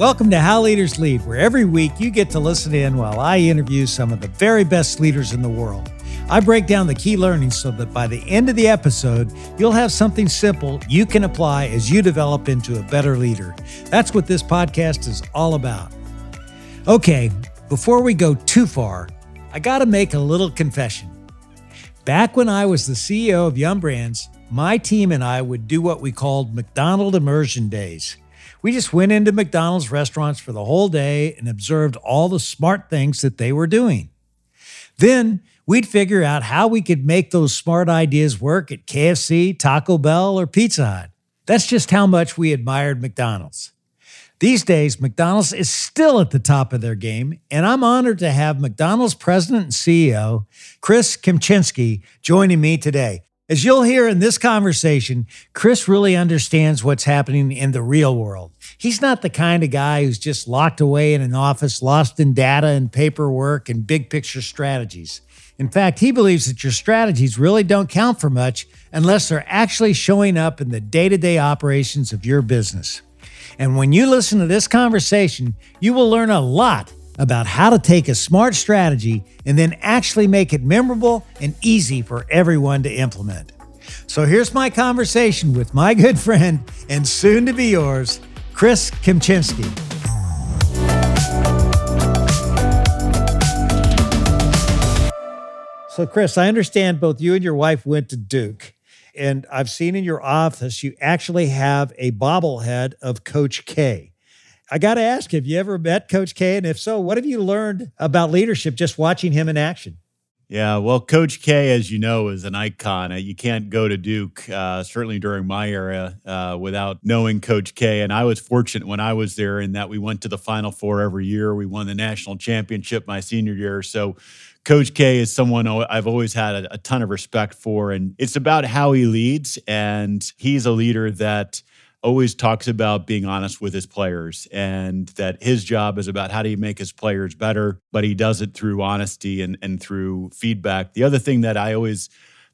Welcome to How Leaders Lead, where every week you get to listen in while I interview some of the very best leaders in the world. I break down the key learnings so that by the end of the episode, you'll have something simple you can apply as you develop into a better leader. That's what this podcast is all about. Okay, before we go too far, I got to make a little confession. Back when I was the CEO of Yum Brands, my team and I would do what we called McDonald immersion days. We just went into McDonald's restaurants for the whole day and observed all the smart things that they were doing. Then we'd figure out how we could make those smart ideas work at KFC, Taco Bell, or Pizza Hut. That's just how much we admired McDonald's. These days, McDonald's is still at the top of their game, and I'm honored to have McDonald's president and CEO, Chris Kempczinski, joining me today. As you'll hear in this conversation, Chris really understands what's happening in the real world. He's not the kind of guy who's just locked away in an office, lost in data and paperwork and big picture strategies. In fact, he believes that your strategies really don't count for much unless they're actually showing up in the day to day operations of your business. And when you listen to this conversation, you will learn a lot about how to take a smart strategy and then actually make it memorable and easy for everyone to implement. So here's my conversation with my good friend and soon to be yours, Chris Kempczinski. So, Chris, I understand both you and your wife went to Duke, and I've seen in your office you actually have a bobblehead of Coach K. I got to ask, have you ever met Coach K? And if so, what have you learned about leadership just watching him in action? Yeah, well, Coach K, as you know, is an icon. You can't go to Duke, uh, certainly during my era, uh, without knowing Coach K. And I was fortunate when I was there in that we went to the Final Four every year. We won the national championship my senior year. So, Coach K is someone I've always had a, a ton of respect for. And it's about how he leads. And he's a leader that always talks about being honest with his players and that his job is about how do you make his players better, but he does it through honesty and, and through feedback. The other thing that I always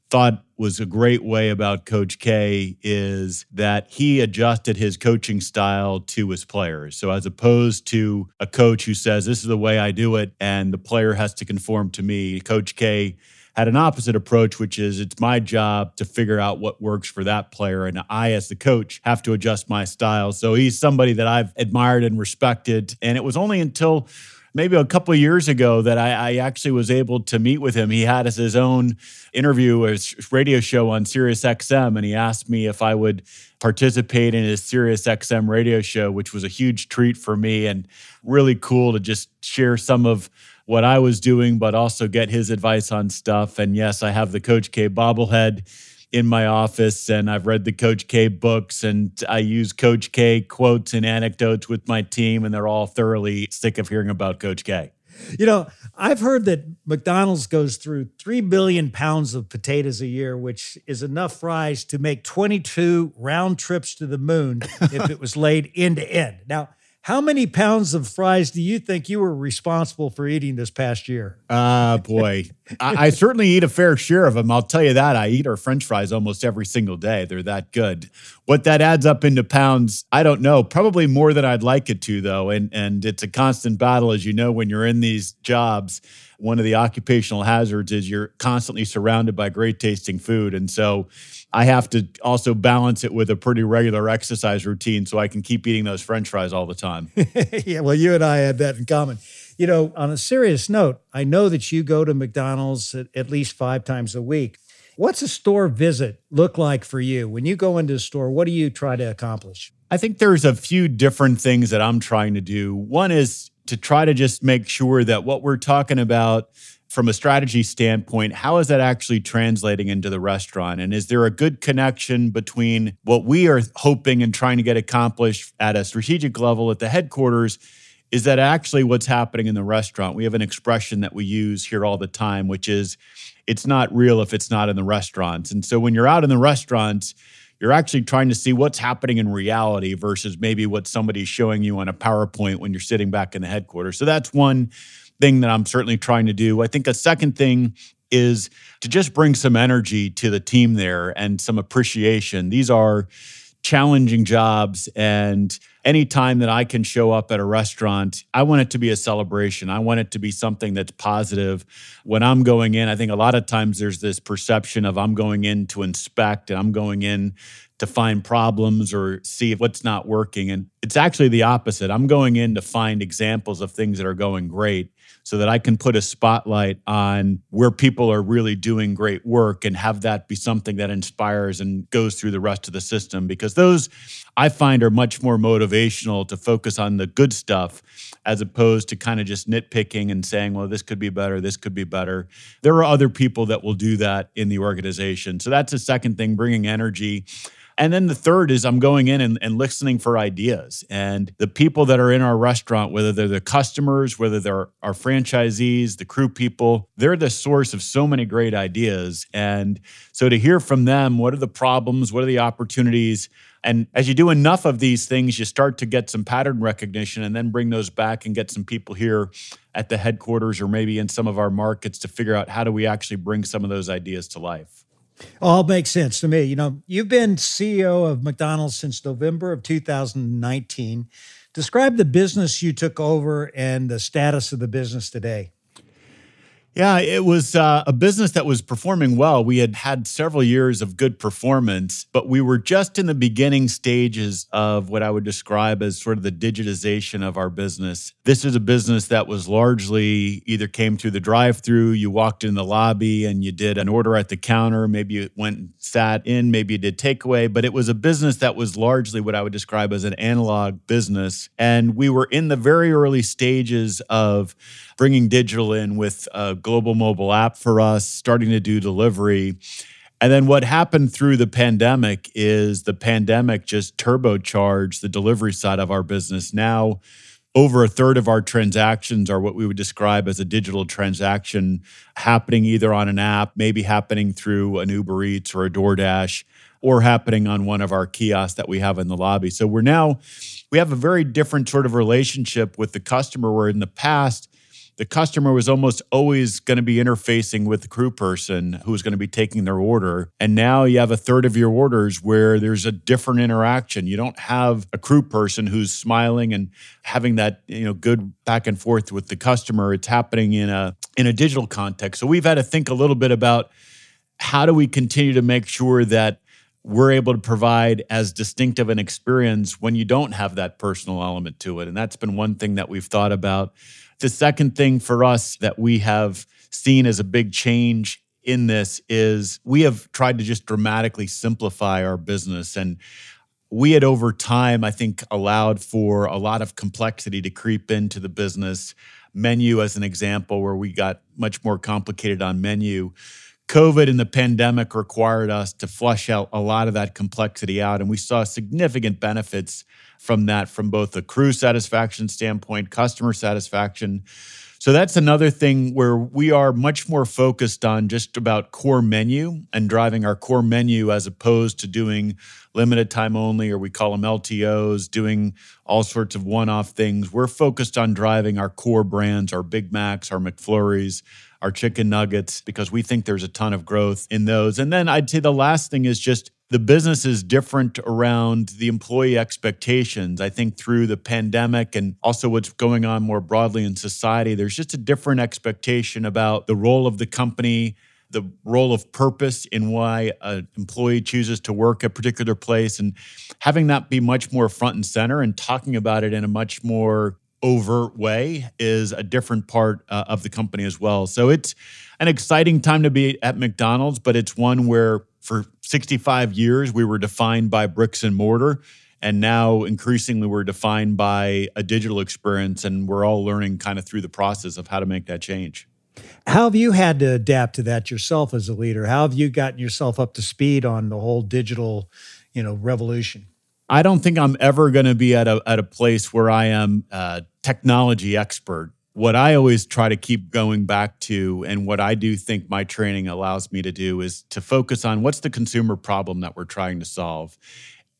thought was a great way about Coach K is that he adjusted his coaching style to his players. So, as opposed to a coach who says, This is the way I do it, and the player has to conform to me, Coach K had an opposite approach, which is it's my job to figure out what works for that player. And I, as the coach, have to adjust my style. So he's somebody that I've admired and respected. And it was only until maybe a couple of years ago that I, I, actually was able to meet with him. He had his own interview, his radio show on Sirius XM, and he asked me if I would participate in his Sirius XM radio show, which was a huge treat for me and really cool to just share some of what I was doing, but also get his advice on stuff. And yes, I have the Coach K bobblehead in my office and I've read the Coach K books and I use Coach K quotes and anecdotes with my team and they're all thoroughly sick of hearing about Coach K. You know, I've heard that McDonald's goes through 3 billion pounds of potatoes a year, which is enough fries to make 22 round trips to the moon if it was laid end to end. Now, how many pounds of fries do you think you were responsible for eating this past year? Ah, uh, boy. I, I, certainly eat a fair share of them. I'll tell you that. I eat our french fries almost every single day. They're that good. What that adds up into pounds, I don't know. Probably more than I'd like it to, though. And, and it's a constant battle, as you know, when you're in these jobs one of the occupational hazards is you're constantly surrounded by great tasting food. And so I have to also balance it with a pretty regular exercise routine so I can keep eating those french fries all the time. yeah, well, you and I had that in common. You know, on a serious note, I know that you go to McDonald's at, at least five times a week. What's a store visit look like for you? When you go into a store, what do you try to accomplish? I think there's a few different things that I'm trying to do. One is to try to just make sure that what we're talking about from a strategy standpoint, how is that actually translating into the restaurant? And is there a good connection between what we are hoping and trying to get accomplished at a strategic level at the headquarters? Is that actually what's happening in the restaurant? We have an expression that we use here all the time, which is it's not real if it's not in the restaurants. And so when you're out in the restaurants, you're actually trying to see what's happening in reality versus maybe what somebody's showing you on a PowerPoint when you're sitting back in the headquarters. So that's one thing that I'm certainly trying to do. I think a second thing is to just bring some energy to the team there and some appreciation. These are challenging jobs and anytime that I can show up at a restaurant, I want it to be a celebration. I want it to be something that's positive. When I'm going in, I think a lot of times there's this perception of I'm going in to inspect and I'm going in to find problems or see what's not working. And it's actually the opposite. I'm going in to find examples of things that are going great so that I can put a spotlight on where people are really doing great work and have that be something that inspires and goes through the rest of the system. Because those I find are much more motivational to focus on the good stuff as opposed to kind of just nitpicking and saying, well, this could be better, this could be better. There are other people that will do that in the organization. So that's the second thing, bringing energy. And then the third is I'm going in and, and, listening for ideas. And the people that are in our restaurant, whether they're the customers, whether they're our franchisees, the crew people, they're the source of so many great ideas. And so to hear from them, what are the problems? What are the opportunities? And as you do enough of these things, you start to get some pattern recognition and then bring those back and get some people here at the headquarters or maybe in some of our markets to figure out how do we actually bring some of those ideas to life. All makes sense to me. You know, you've been CEO of McDonald's since November of 2019. Describe the business you took over and the status of the business today. Yeah, it was uh, a business that was performing well. We had had several years of good performance, but we were just in the beginning stages of what I would describe as sort of the digitization of our business. This is a business that was largely either came through the drive through, you walked in the lobby and you did an order at the counter, maybe you went and sat in, maybe you did takeaway, but it was a business that was largely what I would describe as an analog business. And we were in the very early stages of bringing digital in with a global mobile app for us, starting to do delivery. And then what happened through the pandemic is the pandemic just turbocharged the delivery side of our business. Now, over a third of our transactions are what we would describe as a digital transaction happening either on an app, maybe happening through an Uber Eats or a DoorDash, or happening on one of our kiosks that we have in the lobby. So we're now, we have a very different sort of relationship with the customer where in the past, the customer was almost always going to be interfacing with the crew person who was going to be taking their order. And now you have a third of your orders where there's a different interaction. You don't have a crew person who's smiling and having that, you know, good back and forth with the customer. It's happening in a in a digital context. So we've had to think a little bit about how do we continue to make sure that we're able to provide as distinctive an experience when you don't have that personal element to it. And that's been one thing that we've thought about the second thing for us that we have seen as a big change in this is we have tried to just dramatically simplify our business. And we had over time, I think, allowed for a lot of complexity to creep into the business. Menu, as an example, where we got much more complicated on menu. COVID and the pandemic required us to flush out a lot of that complexity out. And we saw significant benefits from that from both the crew satisfaction standpoint, customer satisfaction. So that's another thing where we are much more focused on just about core menu and driving our core menu as opposed to doing limited time only, or we call them LTOs, doing all sorts of one off things. We're focused on driving our core brands, our Big Macs, our McFlurries, our chicken nuggets, because we think there's a ton of growth in those. And then I'd say the last thing is just the business is different around the employee expectations. I think through the pandemic and also what's going on more broadly in society, there's just a different expectation about the role of the company, the role of purpose in why an employee chooses to work a particular place, and having that be much more front and center and talking about it in a much more overt way is a different part uh, of the company as well. So it's an exciting time to be at McDonald's, but it's one where for 65 years, we were defined by bricks and mortar. And now increasingly, we're defined by a digital experience. And we're all learning kind of through the process of how to make that change. How have you had to adapt to that yourself as a leader? How have you gotten yourself up to speed on the whole digital, you know, revolution? I don't think I'm ever going to be at a at a place where I am a technology expert what I always try to keep going back to, and what I do think my training allows me to do, is to focus on what's the consumer problem that we're trying to solve.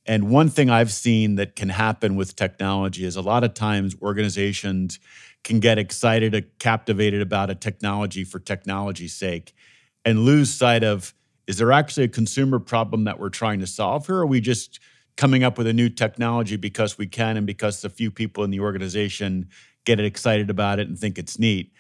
And one thing I've seen that can happen with technology is a lot of times organizations can get excited or captivated about a technology for technology's sake and lose sight of is there actually a consumer problem that we're trying to solve here? Or are we just coming up with a new technology because we can and because a few people in the organization get excited about it and think it's neat.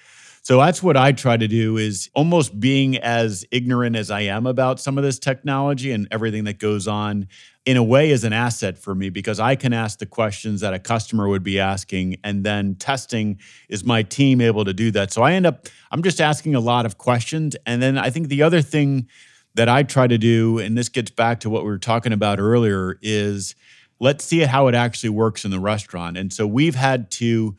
So that's what I try to do is almost being as ignorant as I am about some of this technology and everything that goes on in a way is an asset for me because I can ask the questions that a customer would be asking and then testing is my team able to do that. So I end up I'm just asking a lot of questions and then I think the other thing that I try to do and this gets back to what we were talking about earlier is let's see how it actually works in the restaurant. And so we've had to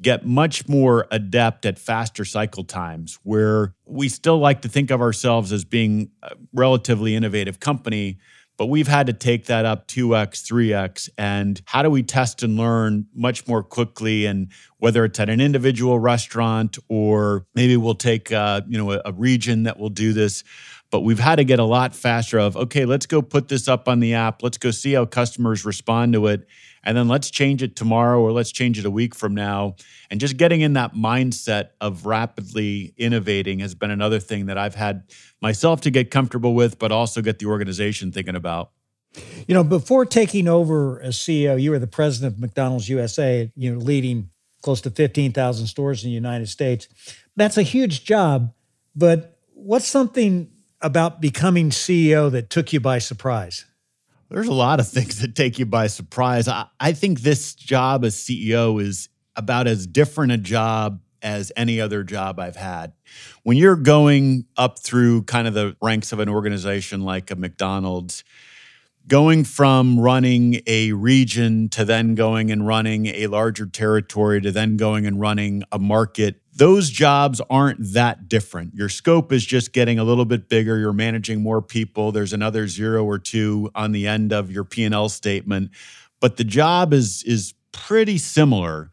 get much more adept at faster cycle times where we still like to think of ourselves as being a relatively innovative company but we've had to take that up 2x 3x and how do we test and learn much more quickly and whether it's at an individual restaurant or maybe we'll take uh, you know a, a region that will do this but we've had to get a lot faster of okay let's go put this up on the app let's go see how customers respond to it and then let's change it tomorrow or let's change it a week from now. And just getting in that mindset of rapidly innovating has been another thing that I've had myself to get comfortable with, but also get the organization thinking about. You know, before taking over as CEO, you were the president of McDonald's USA, you know, leading close to 15,000 stores in the United States. That's a huge job, but what's something about becoming CEO that took you by surprise? There's a lot of things that take you by surprise. I, I think this job as CEO is about as different a job as any other job I've had. When you're going up through kind of the ranks of an organization like a McDonald's, going from running a region to then going and running a larger territory to then going and running a market those jobs aren't that different. Your scope is just getting a little bit bigger. You're managing more people. There's another zero or two on the end of your P&L statement, but the job is is pretty similar.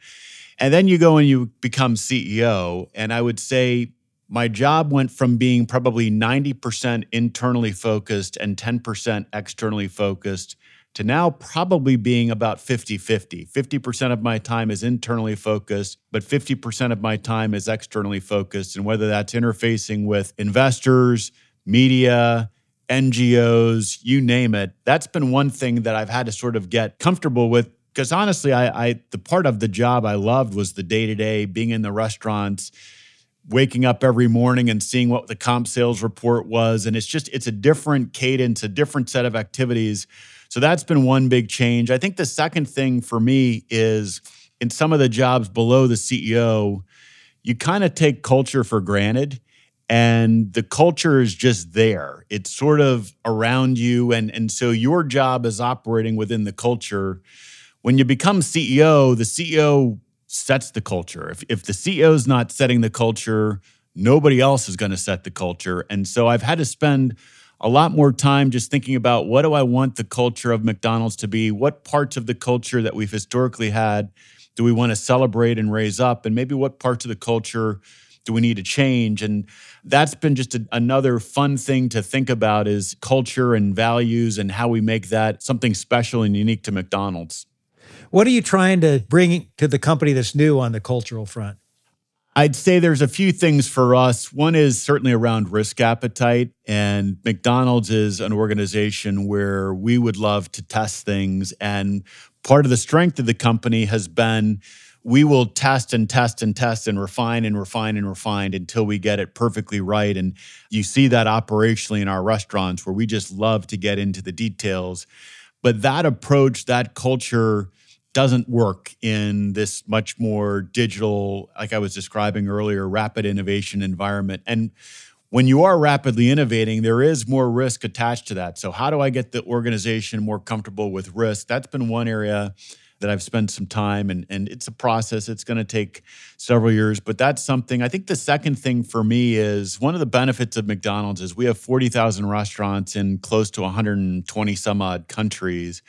And then you go and you become CEO, and I would say my job went from being probably 90% internally focused and 10% externally focused to now probably being about 50 50. 50% of my time is internally focused, but 50% of my time is externally focused. And whether that's interfacing with investors, media, NGOs, you name it, that's been one thing that I've had to sort of get comfortable with. Because honestly, I, I the part of the job I loved was the day to day, being in the restaurants, waking up every morning and seeing what the comp sales report was. And it's just, it's a different cadence, a different set of activities so that's been one big change. I think the second thing for me is in some of the jobs below the CEO, you kind of take culture for granted and the culture is just there. It's sort of around you and and so your job is operating within the culture. When you become CEO, the CEO sets the culture. If if the CEO is not setting the culture, nobody else is going to set the culture. And so I've had to spend a lot more time just thinking about what do I want the culture of McDonald's to be? What parts of the culture that we've historically had do we want to celebrate and raise up? And maybe what parts of the culture do we need to change? And that's been just a, another fun thing to think about is culture and values and how we make that something special and unique to McDonald's. What are you trying to bring to the company that's new on the cultural front? I'd say there's a few things for us. One is certainly around risk appetite. And McDonald's is an organization where we would love to test things. And part of the strength of the company has been we will test and test and test and refine and refine and refine until we get it perfectly right. And you see that operationally in our restaurants where we just love to get into the details. But that approach, that culture, doesn't work in this much more digital, like I was describing earlier, rapid innovation environment. And when you are rapidly innovating, there is more risk attached to that. So, how do I get the organization more comfortable with risk? That's been one area that I've spent some time and and it's a process. It's going to take several years, but that's something. I think the second thing for me is one of the benefits of McDonald's is we have 40,000 restaurants in close to 120 some odd countries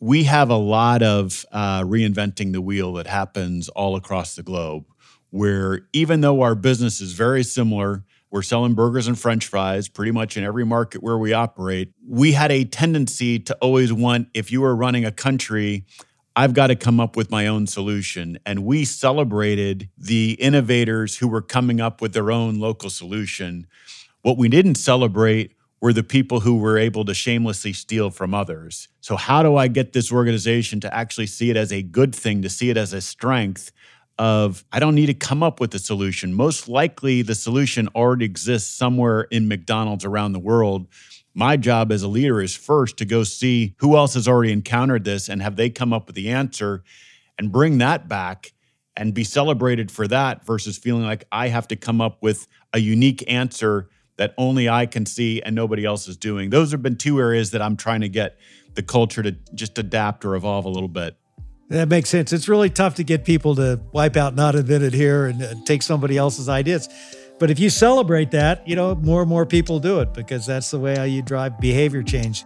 we have a lot of uh, reinventing the wheel that happens all across the globe, where even though our business is very similar, we're selling burgers and french fries pretty much in every market where we operate. We had a tendency to always want, if you were running a country, I've got to come up with my own solution. And we celebrated the innovators who were coming up with their own local solution. What we didn't celebrate were the people who were able to shamelessly steal from others. So, how do I get this organization to actually see it as a good thing, to see it as a strength? Of I don't need to come up with a solution. Most likely, the solution already exists somewhere in McDonald's around the world. My job as a leader is first to go see who else has already encountered this and have they come up with the answer and bring that back and be celebrated for that versus feeling like I have to come up with a unique answer that only I can see and nobody else is doing. Those have been two areas that I'm trying to get the culture to just adapt or evolve a little bit. That makes sense. It's really tough to get people to wipe out not invented here and take somebody else's ideas. But if you celebrate that, you know, more and more people do it because that's the way how you drive behavior change.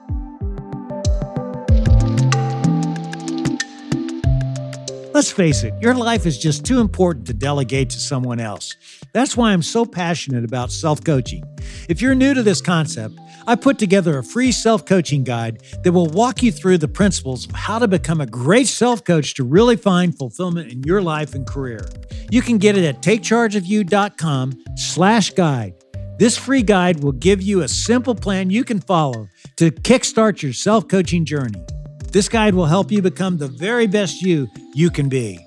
Let's face it, your life is just too important to delegate to someone else. That's why I'm so passionate about self coaching. If you're new to this concept, I put together a free self coaching guide that will walk you through the principles of how to become a great self coach to really find fulfillment in your life and career. You can get it at takechargeofyou.com slash guide. This free guide will give you a simple plan you can follow to kickstart your self coaching journey. This guide will help you become the very best you you can be.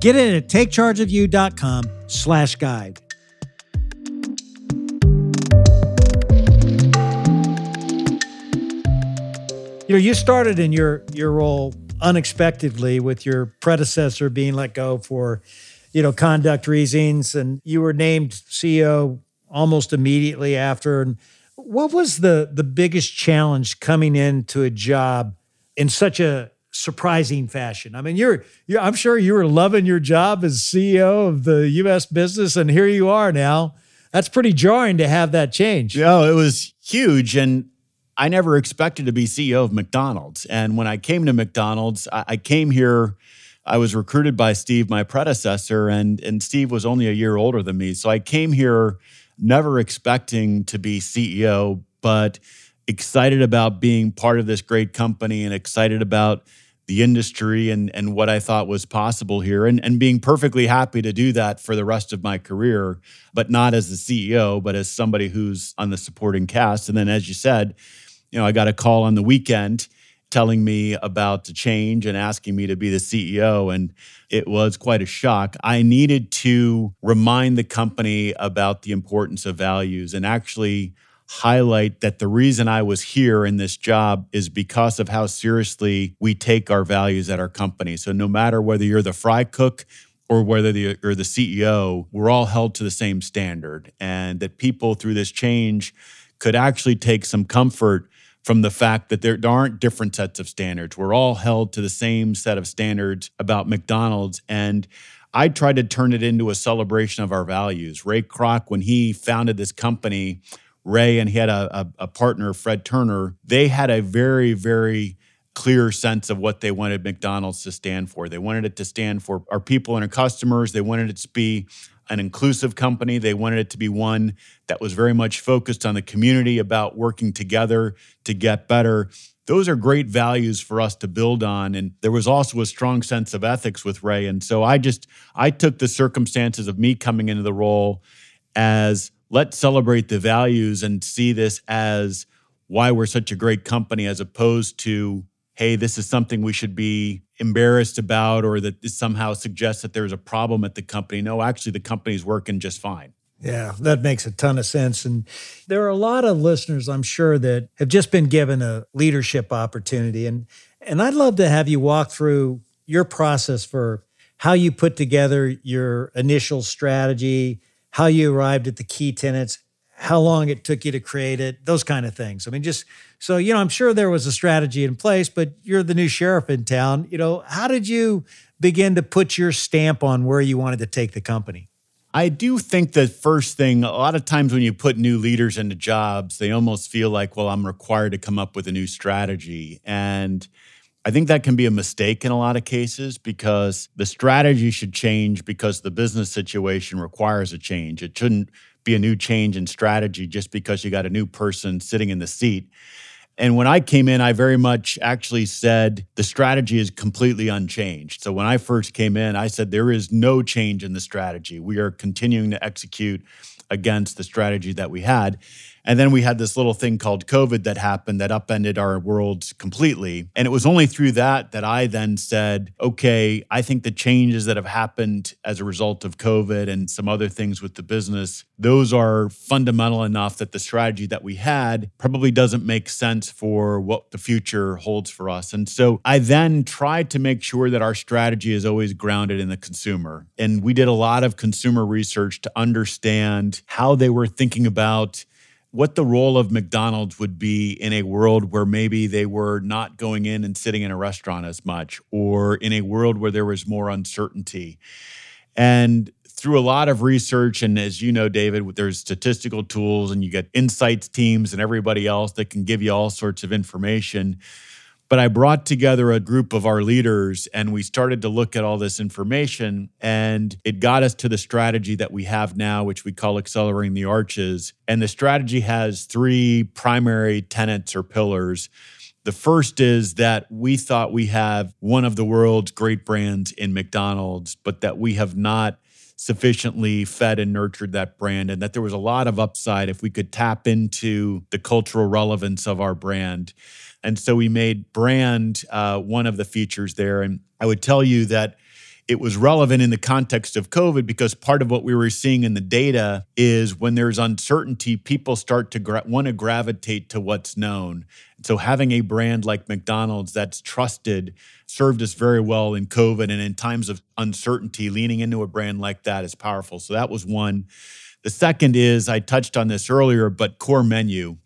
Get it at takechargeofyou.com slash guide. You know, you started in your your role unexpectedly with your predecessor being let go for, you know, conduct reasons, and you were named CEO almost immediately after. And what was the the biggest challenge coming into a job in such a surprising fashion. I mean, you're, you're, I'm sure you were loving your job as CEO of the U.S. business, and here you are now. That's pretty jarring to have that change. Yeah, it was huge, and I never expected to be CEO of McDonald's. And when I came to McDonald's, I, I came here. I was recruited by Steve, my predecessor, and and Steve was only a year older than me. So I came here never expecting to be CEO, but excited about being part of this great company and excited about the industry and and what I thought was possible here and and being perfectly happy to do that for the rest of my career but not as the CEO but as somebody who's on the supporting cast. And then as you said you know I got a call on the weekend telling me about the change and asking me to be the CEO and it was quite a shock. I needed to remind the company about the importance of values and actually highlight that the reason I was here in this job is because of how seriously we take our values at our company. So no matter whether you're the fry cook or whether you're the CEO, we're all held to the same standard. And that people through this change could actually take some comfort from the fact that there, aren't different sets of standards. We're all held to the same set of standards about McDonald's. And I tried to turn it into a celebration of our values. Ray Kroc, when he founded this company, Ray and he had a, a, a partner, Fred Turner, they had a very, very clear sense of what they wanted McDonald's to stand for. They wanted it to stand for our people and our customers. They wanted it to be an inclusive company. They wanted it to be one that was very much focused on the community about working together to get better. Those are great values for us to build on. And there was also a strong sense of ethics with Ray. And so I just, I took the circumstances of me coming into the role as let's celebrate the values and see this as why we're such a great company as opposed to hey this is something we should be embarrassed about or that this somehow suggests that there's a problem at the company no actually the company's working just fine yeah, that makes a ton of sense. And there are a lot of listeners, I'm sure, that have just been given a leadership opportunity. And and I'd love to have you walk through your process for how you put together your initial strategy, how you arrived at the key tenets, how long it took you to create it, those kind of things. I mean, just so, you know, I'm sure there was a strategy in place, but you're the new sheriff in town. You know, how did you begin to put your stamp on where you wanted to take the company? I do think the first thing, a lot of times when you put new leaders into jobs, they almost feel like, well, I'm required to come up with a new strategy. And I think that can be a mistake in a lot of cases because the strategy should change because the business situation requires a change. It shouldn't be a new change in strategy just because you got a new person sitting in the seat. And when I came in, I very much actually said the strategy is completely unchanged. So when I first came in, I said there is no change in the strategy. We are continuing to execute against the strategy that we had. And then we had this little thing called COVID that happened that upended our world completely. And it was only through that that I then said, okay, I think the changes that have happened as a result of COVID and some other things with the business, those are fundamental enough that the strategy that we had probably doesn't make sense for what the future holds for us. And so I then tried to make sure that our strategy is always grounded in the consumer. And we did a lot of consumer research to understand how they were thinking about what the role of McDonald's would be in a world where maybe they were not going in and sitting in a restaurant as much, or in a world where there was more uncertainty. And through a lot of research, and as you know, David, there's statistical tools and you get insights teams and everybody else that can give you all sorts of information. But I brought together a group of our leaders and we started to look at all this information. And it got us to the strategy that we have now, which we call Accelerating the Arches. And the strategy has three primary tenets or pillars. The first is that we thought we have one of the world's great brands in McDonald's, but that we have not sufficiently fed and nurtured that brand, and that there was a lot of upside if we could tap into the cultural relevance of our brand. And so we made brand uh, one of the features there. And I would tell you that it was relevant in the context of COVID because part of what we were seeing in the data is when there's uncertainty, people start to gra- want to gravitate to what's known. So having a brand like McDonald's that's trusted served us very well in COVID and in times of uncertainty. Leaning into a brand like that is powerful. So that was one. The second is I touched on this earlier, but core menu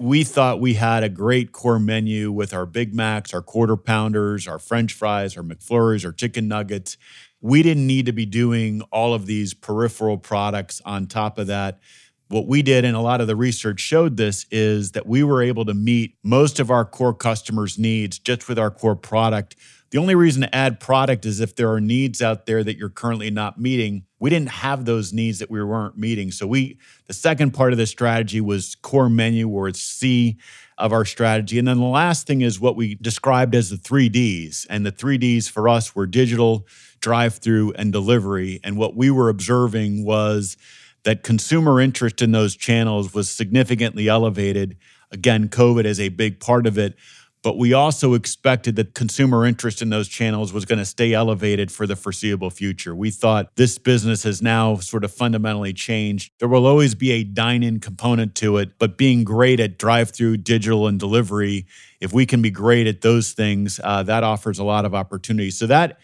we thought we had a great core menu with our Big Macs, our quarter pounders, our French fries, our McFlurries, our chicken nuggets. We didn't need to be doing all of these peripheral products on top of that. What we did, and a lot of the research showed this, is that we were able to meet most of our core customers' needs just with our core product the only reason to add product is if there are needs out there that you're currently not meeting. We didn't have those needs that we weren't meeting. So we the second part of the strategy was core menu or it's C of our strategy. And then the last thing is what we described as the 3Ds. And the 3Ds for us were digital, drive-through and delivery. And what we were observing was that consumer interest in those channels was significantly elevated. Again, COVID is a big part of it but we also expected that consumer interest in those channels was going to stay elevated for the foreseeable future. We thought this business has now sort of fundamentally changed. There will always be a dine in component to it, but being great at drive through, digital, and delivery, if we can be great at those things, uh, that offers a lot of opportunity. So that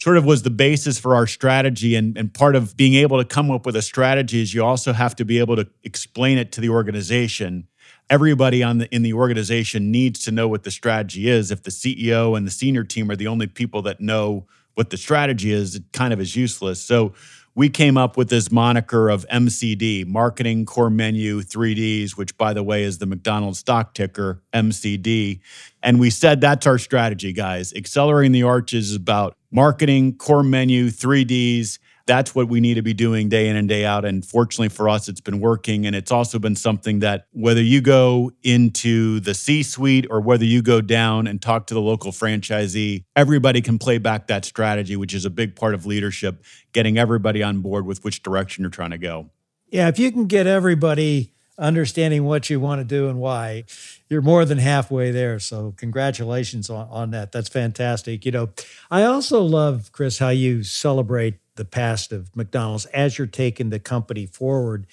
sort of was the basis for our strategy. And, and part of being able to come up with a strategy is you also have to be able to explain it to the organization everybody on the in the organization needs to know what the strategy is. If the CEO and the senior team are the only people that know what the strategy is, it kind of is useless. So we came up with this moniker of MCD, Marketing Core Menu 3Ds, which by the way is the McDonald's stock ticker, MCD. And we said that's our strategy, guys. Accelerating the Arches is about marketing, core menu, 3Ds, that's what we need to be doing day in and day out. And fortunately for us, it's been working. And it's also been something that whether you go into the C suite or whether you go down and talk to the local franchisee, everybody can play back that strategy, which is a big part of leadership, getting everybody on board with which direction you're trying to go. Yeah, if you can get everybody understanding what you want to do and why, you're more than halfway there. So congratulations on, on that. That's fantastic. You know, I also love, Chris, how you celebrate the past of McDonald's as you're taking the company forward.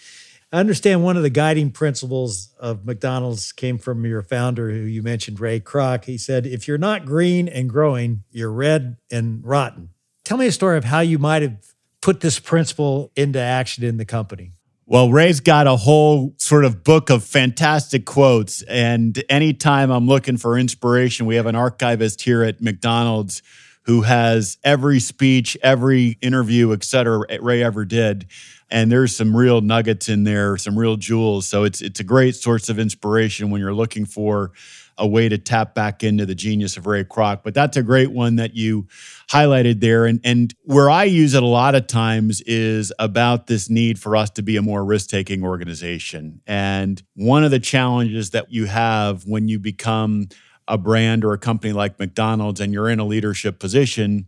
I understand one of the guiding principles of McDonald's came from your founder, who you mentioned, Ray Kroc. He said, If you're not green and growing, you're red and rotten. Tell me a story of how you might have put this principle into action in the company. Well, Ray's got a whole sort of book of fantastic quotes. And anytime I'm looking for inspiration, we have an archivist here at McDonald's who has every speech, every interview, et cetera, Ray ever did. And there's some real nuggets in there, some real jewels. So it's it's a great source of inspiration when you're looking for a way to tap back into the genius of Ray Kroc. But that's a great one that you highlighted there. And, and where I use it a lot of times is about this need for us to be a more risk taking organization. And one of the challenges that you have when you become a brand or a company like McDonald's and you're in a leadership position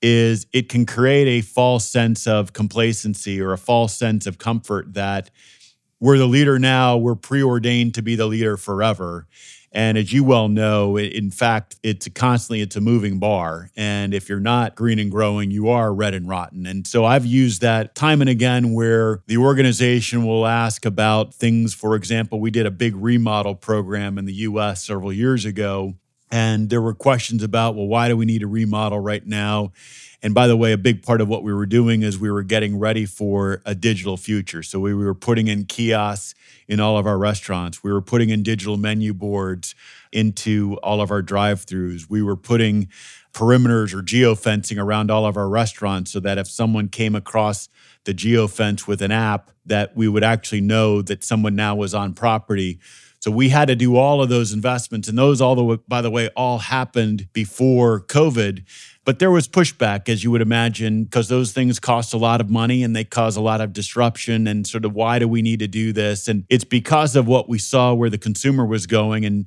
is it can create a false sense of complacency or a false sense of comfort that we're the leader now, we're preordained to be the leader forever. And as you well know, in fact, it's constantly it's a moving bar. And if you're not green and growing, you are red and rotten. And so I've used that time and again where the organization will ask about things. For example, we did a big remodel program in the US several years ago. And there were questions about, well, why do we need a remodel right now? And by the way, a big part of what we were doing is we were getting ready for a digital future. So we were putting in kiosks in all of our restaurants. We were putting in digital menu boards into all of our drive-throughs. We were putting perimeters or geofencing around all of our restaurants so that if someone came across the geofence with an app that we would actually know that someone now was on property. So we had to do all of those investments and those all the by the way all happened before COVID but there was pushback, as you would imagine, because those things cost a lot of money and they cause a lot of disruption. And sort of why do we need to do this? And it's because of what we saw where the consumer was going. And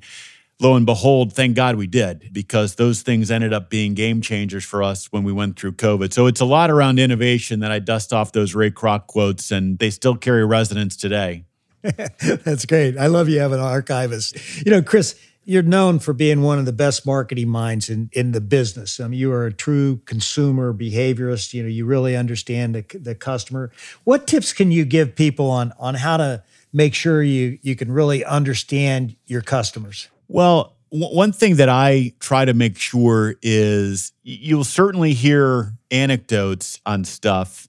lo and behold, thank God we did, because those things ended up being game changers for us when we went through COVID. So it's a lot around innovation that I dust off those Ray Kroc quotes, and they still carry resonance today. That's great. I love you having an archivist. You know, Chris, you're known for being one of the best marketing minds in, in the business. I mean, you are a true consumer behaviorist. You know, you really understand the, the customer. What tips can you give people on on how to make sure you you can really understand your customers? Well, w- one thing that I try to make sure is you'll certainly hear anecdotes on stuff.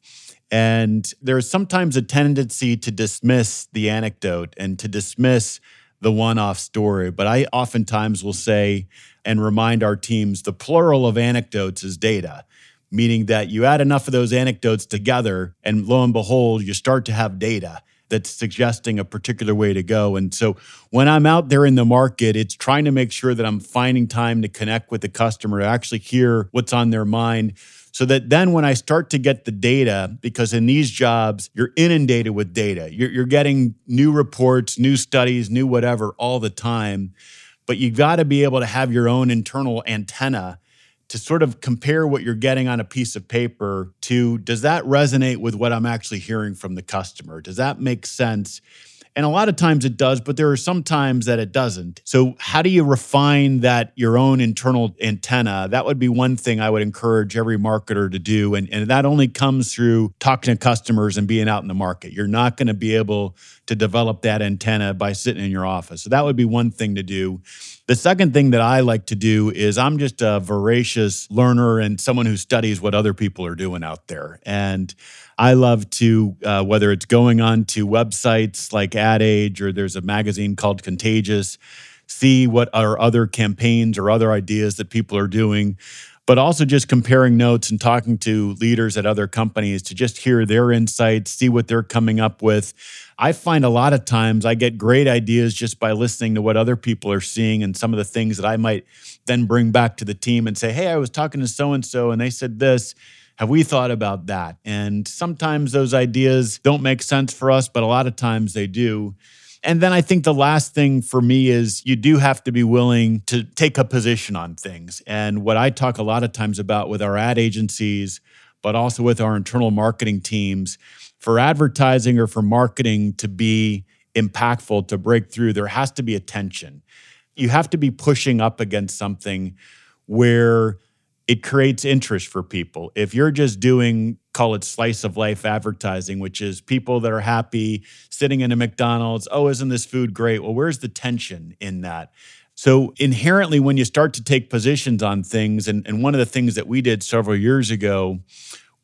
And there's sometimes a tendency to dismiss the anecdote and to dismiss the one off story. But I oftentimes will say and remind our teams the plural of anecdotes is data, meaning that you add enough of those anecdotes together, and lo and behold, you start to have data that's suggesting a particular way to go. And so when I'm out there in the market, it's trying to make sure that I'm finding time to connect with the customer, to actually hear what's on their mind so that then when I start to get the data, because in these jobs, you're inundated with data, you're, you're getting new reports, new studies, new whatever all the time. But you've got to be able to have your own internal antenna to sort of compare what you're getting on a piece of paper to does that resonate with what I'm actually hearing from the customer? Does that make sense? And a lot of times it does, but there are some times that it doesn't. So, how do you refine that your own internal antenna? That would be one thing I would encourage every marketer to do. And, and that only comes through talking to customers and being out in the market. You're not going to be able to develop that antenna by sitting in your office. So, that would be one thing to do. The second thing that I like to do is I'm just a voracious learner and someone who studies what other people are doing out there. And I love to, uh, whether it's going on to websites like Ad Age or there's a magazine called Contagious, see what are other campaigns or other ideas that people are doing, but also just comparing notes and talking to leaders at other companies to just hear their insights, see what they're coming up with. I find a lot of times I get great ideas just by listening to what other people are seeing and some of the things that I might then bring back to the team and say, Hey, I was talking to so and so and they said this have we thought about that? And sometimes those ideas don't make sense for us, but a lot of times they do. And then I think the last thing for me is you do have to be willing to take a position on things. And what I talk a lot of times about with our ad agencies, but also with our internal marketing teams, for advertising or for marketing to be impactful, to break through, there has to be attention. You have to be pushing up against something where it creates interest for people. If you're just doing, call it slice of life advertising, which is people that are happy sitting in a McDonald's, oh, isn't this food great? Well, where's the tension in that? So, inherently, when you start to take positions on things, and, and one of the things that we did several years ago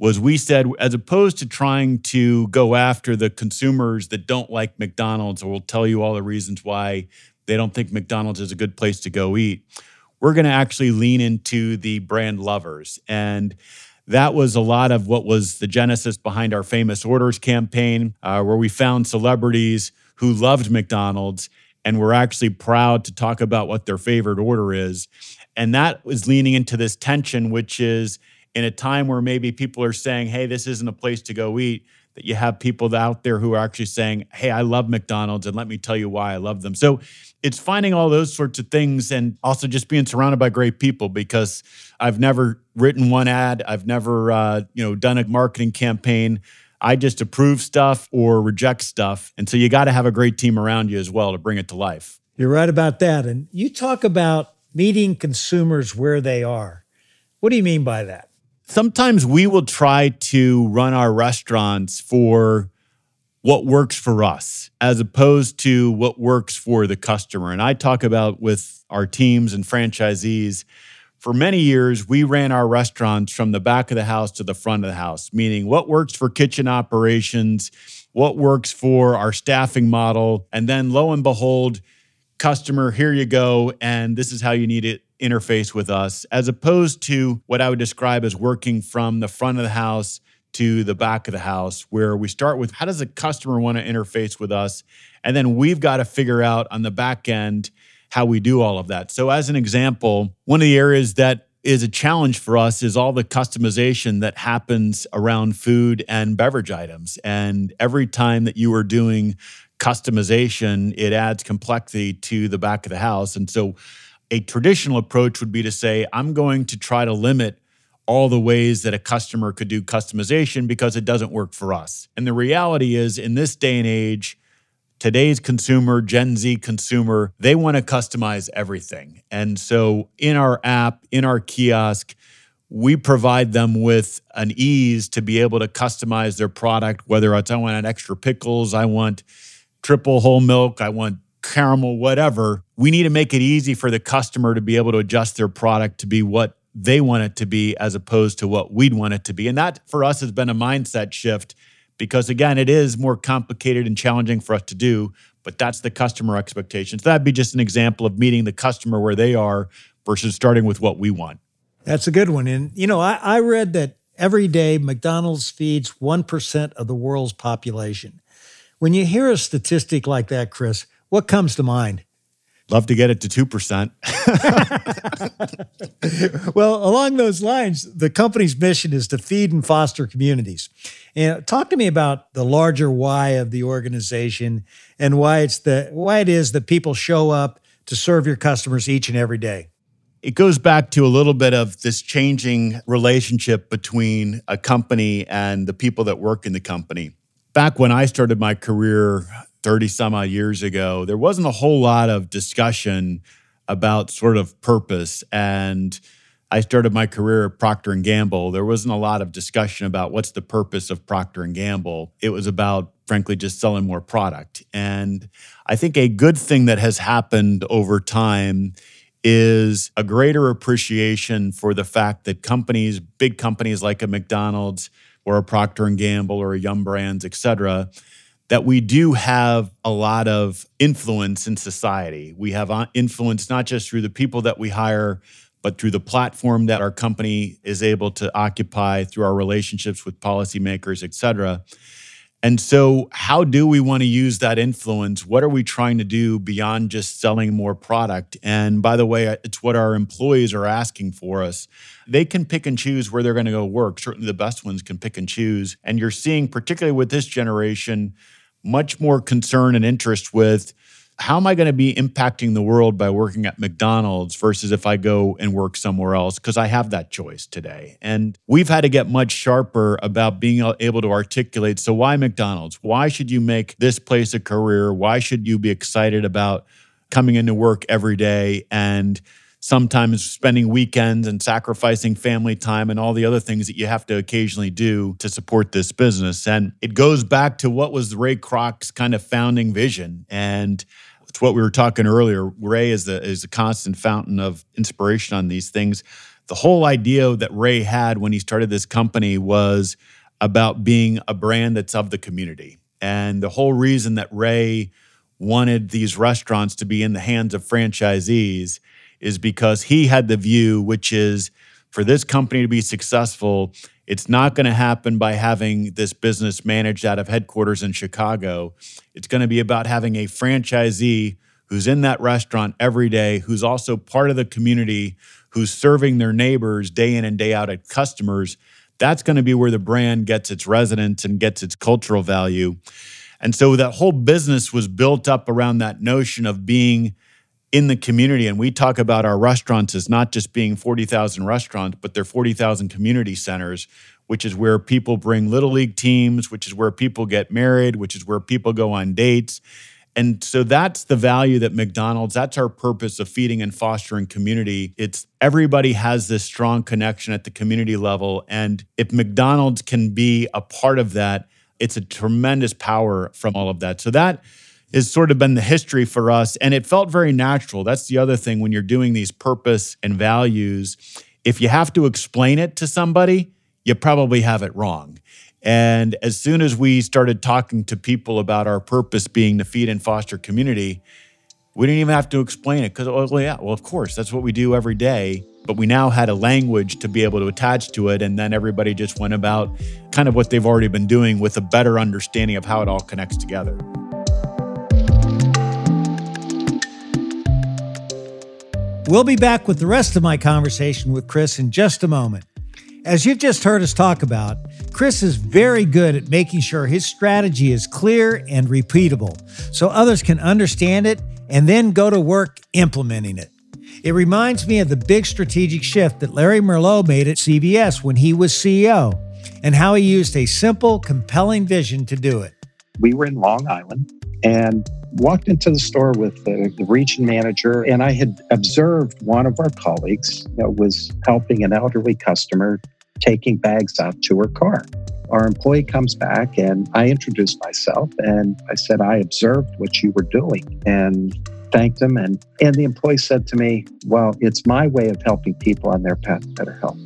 was we said, as opposed to trying to go after the consumers that don't like McDonald's or will tell you all the reasons why they don't think McDonald's is a good place to go eat, we're going to actually lean into the brand lovers. And that was a lot of what was the genesis behind our famous orders campaign, uh, where we found celebrities who loved McDonald's and were actually proud to talk about what their favorite order is. And that was leaning into this tension, which is in a time where maybe people are saying, hey, this isn't a place to go eat that you have people out there who are actually saying, Hey, I love McDonald's and let me tell you why I love them. So it's finding all those sorts of things and also just being surrounded by great people because I've never written one ad, I've never, uh, you know, done a marketing campaign. I just approve stuff or reject stuff. And so you got to have a great team around you as well to bring it to life. You're right about that. And you talk about meeting consumers where they are. What do you mean by that? Sometimes we will try to run our restaurants for what works for us as opposed to what works for the customer. And I talk about with our teams and franchisees. For many years, we ran our restaurants from the back of the house to the front of the house, meaning what works for kitchen operations, what works for our staffing model. And then lo and behold, customer, here you go. And this is how you need to interface with us, as opposed to what I would describe as working from the front of the house to the back of the house, where we start with how does the customer want to interface with us? And then we've got to figure out on the back end how we do all of that. So, as an example, one of the areas that is a challenge for us is all the customization that happens around food and beverage items. And every time that you are doing customization, it adds complexity to the back of the house. And so, a traditional approach would be to say, I'm going to try to limit all the ways that a customer could do customization because it doesn't work for us. And the reality is, in this day and age, today's consumer, Gen Z consumer, they want to customize everything. And so in our app, in our kiosk, we provide them with an ease to be able to customize their product, whether it's I want an extra pickles, I want triple whole milk, I want caramel, whatever. We need to make it easy for the customer to be able to adjust their product to be what they want it to be as opposed to what we'd want it to be. And that for us has been a mindset shift because, again, it is more complicated and challenging for us to do, but that's the customer expectations. That'd be just an example of meeting the customer where they are versus starting with what we want. That's a good one. And, you know, I, I read that every day McDonald's feeds 1% of the world's population. When you hear a statistic like that, Chris, what comes to mind? Love to get it to 2%. well, along those lines, the company's mission is to feed and foster communities. And talk to me about the larger why of the organization and why it's the why it is that people show up to serve your customers each and every day. It goes back to a little bit of this changing relationship between a company and the people that work in the company. Back when I started my career 30 some odd years ago, there wasn't a whole lot of discussion about sort of purpose and I started my career at Procter and Gamble. There wasn't a lot of discussion about what's the purpose of Procter and Gamble. It was about frankly just selling more product. And I think a good thing that has happened over time is a greater appreciation for the fact that companies, big companies like a McDonald's or a Procter and Gamble or a Yum Brands, et cetera, that we do have a lot of influence in society. We have uh, influence not just through the people that we hire, but through the platform that our company is able to occupy through our relationships with policymakers, et cetera. And so, how do we want to use that influence? What are we trying to do beyond just selling more product? And by the way, it's what our employees are asking for us. They can pick and choose where they're going to go work. Certainly, the best ones can pick and choose. And you're seeing, particularly with this generation, much more concern and interest with how am I going to be impacting the world by working at McDonald's versus if I go and work somewhere else? Because I have that choice today. And we've had to get much sharper about being able to articulate so, why McDonald's? Why should you make this place a career? Why should you be excited about coming into work every day? And sometimes spending weekends and sacrificing family time and all the other things that you have to occasionally do to support this business. And it goes back to what was Ray Kroc's kind of founding vision. And it's what we were talking earlier. Ray is the is a constant fountain of inspiration on these things. The whole idea that Ray had when he started this company was about being a brand that's of the community. And the whole reason that Ray wanted these restaurants to be in the hands of franchisees is because he had the view, which is for this company to be successful, it's not going to happen by having this business managed out of headquarters in Chicago. It's going to be about having a franchisee who's in that restaurant every day, who's also part of the community, who's serving their neighbors day in and day out at customers. That's going to be where the brand gets its resonance and gets its cultural value. And so that whole business was built up around that notion of being in the community. And we talk about our restaurants as not just being 40,000 restaurants, but they're 40,000 community centers which is where people bring little league teams, which is where people get married, which is where people go on dates. And so that's the value that McDonald's, that's our purpose of feeding and fostering community. It's everybody has this strong connection at the community level. And if McDonald's can be a part of that, it's a tremendous power from all of that. So that has sort of been the history for us. And it felt very natural. That's the other thing when you're doing these purpose and values. If you have to explain it to somebody, you probably have it wrong. And as soon as we started talking to people about our purpose being to feed and foster community, we didn't even have to explain it because, well, oh, yeah, well, of course, that's what we do every day. But we now had a language to be able to attach to it. And then everybody just went about kind of what they've already been doing with a better understanding of how it all connects together. We'll be back with the rest of my conversation with Chris in just a moment. As you've just heard us talk about, Chris is very good at making sure his strategy is clear and repeatable so others can understand it and then go to work implementing it. It reminds me of the big strategic shift that Larry Merlo made at CVS when he was CEO and how he used a simple, compelling vision to do it. We were in Long Island and walked into the store with the, the region manager, and I had observed one of our colleagues that was helping an elderly customer taking bags out to her car. Our employee comes back and I introduced myself and I said, I observed what you were doing and thanked him. And, and the employee said to me, Well, it's my way of helping people on their path to better health.